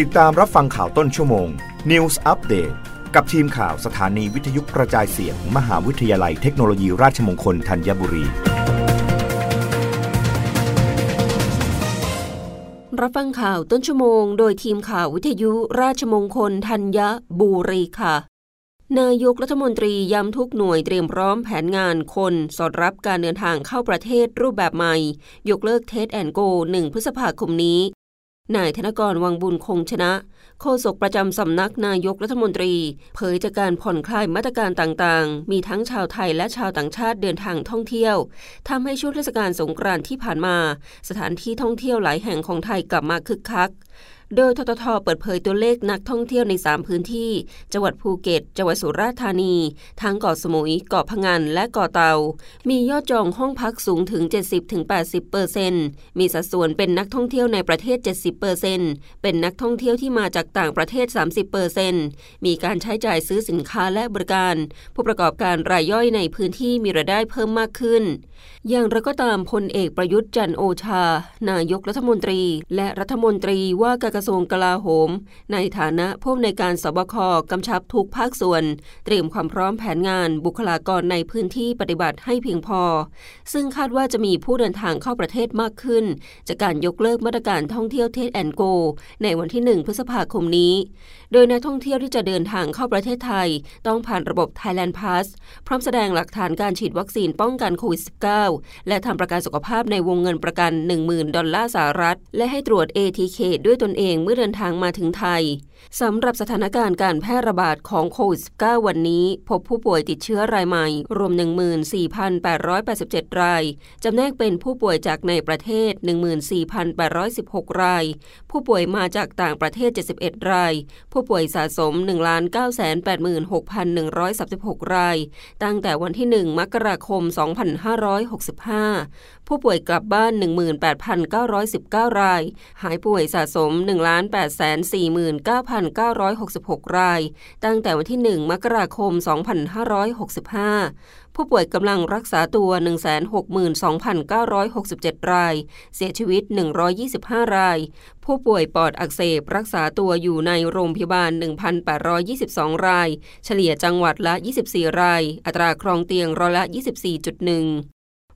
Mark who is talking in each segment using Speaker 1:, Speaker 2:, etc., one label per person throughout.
Speaker 1: ติดตามรับฟังข่าวต้นชั่วโมง News Update กับทีมข่าวสถานีวิทยุกระจายเสียงมมหาวิทยาลัยเทคโนโลยีราชมงคลธัญบุรี
Speaker 2: รับฟังข่าวต้นชั่วโมง โดยทีมข่าววิทยุราชมงคลธัญบุรีค่ะ นายกรัฐมนตรีย้ำทุกหน่วยเตรียมพร้อมแผนงานคน สอดรับการเดินทางเข้าประเทศรูปแบบใหม่ ยกเลิก Test and Go 1 พฤษภาคมนี้ นายธนกรวังบุญคงชนะ โฆษกประจำสำนักนายกรัฐมนตรี เผยจากการผ่อนคลายมาตรการต่างๆ มีทั้งชาวไทยและชาวต่างชาติเดินทางท่องเที่ยวทำให้ช่วงเทศกาลสงกรานต์ที่ผ่านมา สถานที่ท่องเที่ยวหลายแห่งของไทยกลับมาคึกคัก โดยทททเปิดเผยตัวเลขนักท่องเที่ยวใน 3 พื้นที่ จังหวัดภูเก็ต จังหวัดสุราษฎร์ธานี ทั้งเกาะสมุย เกาะพะงัน และเกาะเตา มียอดจองห้องพักสูงถึง 70-80เปอร์เซ็นต์มีสัดส่วนเป็นนักท่องเที่ยวในประเทศ 70เปอร์เซ็นต์เป็นนักท่องเที่ยวที่มาจากต่างประเทศ 30เปอร์เซ็นต์มีการใช้จ่ายซื้อสินค้าและบริการ ผู้ประกอบการรายย่อยในพื้นที่มีรายได้เพิ่มมากขึ้น อย่างไรก็ตามพลเอกประยุทธ์จันโอชา นายกรัฐมนตรี และรัฐมนตรีว่าการระทรวงกลาโหม ในฐานะผู้ในวยการสบคกำชับทุกภาคส่วน เตรียมความพร้อมแผนงานบุคลากรในพื้นที่ปฏิบัติให้เพียงพอ ซึ่งคาดว่าจะมีผู้เดินทางเข้าประเทศมากขึ้น จากการยกเลิกมาตรการท่องเที่ยว Test and Go ในวันที่ 1 พฤษภาคมนี้ โดยนักท่องเที่ยวที่จะเดินทางเข้าประเทศไทย ต้องผ่านระบบ Thailand Pass พร้อมแสดงหลักฐานการฉีดวัคซีนป้องกันโควิด -19 และทำประกันสุขภาพในวงเงินประกัน 10,000 ดอลลาร์สหรัฐ และให้ตรวจ ATK ด้วยตนเองเมื่อเดินทางมาถึงไทยสำหรับสถานการณ์การแพร่ระบาดของโควิด -19 วันนี้ พบผู้ป่วยติดเชื้อรายใหม่ รวม 14,887 ราย จำแนกเป็นผู้ป่วยจากในประเทศ 14,816 ราย ผู้ป่วยมาจากต่างประเทศ 71 ราย ผู้ป่วยสะสม 1,986,136 ราย ตั้งแต่วันที่ 1 มกราคม 2565 ผู้ป่วยกลับบ้าน 18,919 ราย หายป่วยสะสม1,849,966 ราย ตั้งแต่วันที่ 1 มกราคม 2565 ผู้ป่วยกำลังรักษาตัว 162,967 ราย เสียชีวิต 125 ราย ผู้ป่วยปอดอักเสบรักษาตัวอยู่ในโรงพยาบาล 1,822 ราย เฉลี่ยจังหวัดละ 24 ราย อัตราครองเตียงร้อยละ 24.1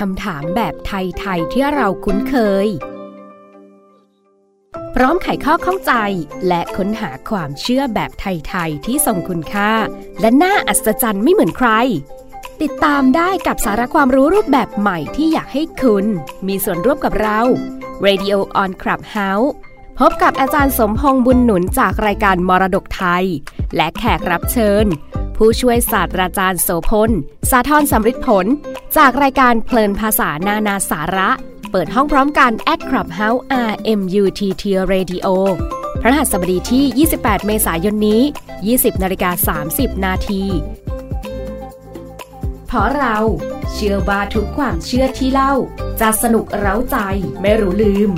Speaker 3: คำถามแบบไทย ๆ ที่เราคุ้นเคย พร้อมไขข้อข้องใจและค้นหาความเชื่อแบบไทย ๆ ที่ทรงคุณค่า และน่าอัศจรรย์ไม่เหมือนใคร ติดตามได้กับสาระความรู้รูปแบบใหม่ที่อยากให้คุณ มีส่วนร่วมกับเรา Radio on Clubhouse พบกับอาจารย์สมพงษ์บุญหนุนจากรายการมรดกไทย และแขกรับเชิญ ผู้ช่วยศาสตราจารย์โสพล สาธรสำริดผล จากรายการเพลินภาษานานาสาระ เปิดห้องพร้อมกัน at Clubhouse RMUTT Radio พระหัสบดีที่ 28 เมษายนนี้ 20นาฬิกา30 นาทีเพราะเรา เชื่อว่าทุกความเชื่อที่เล่า จะสนุกเร้าใจไม่รู้ลืม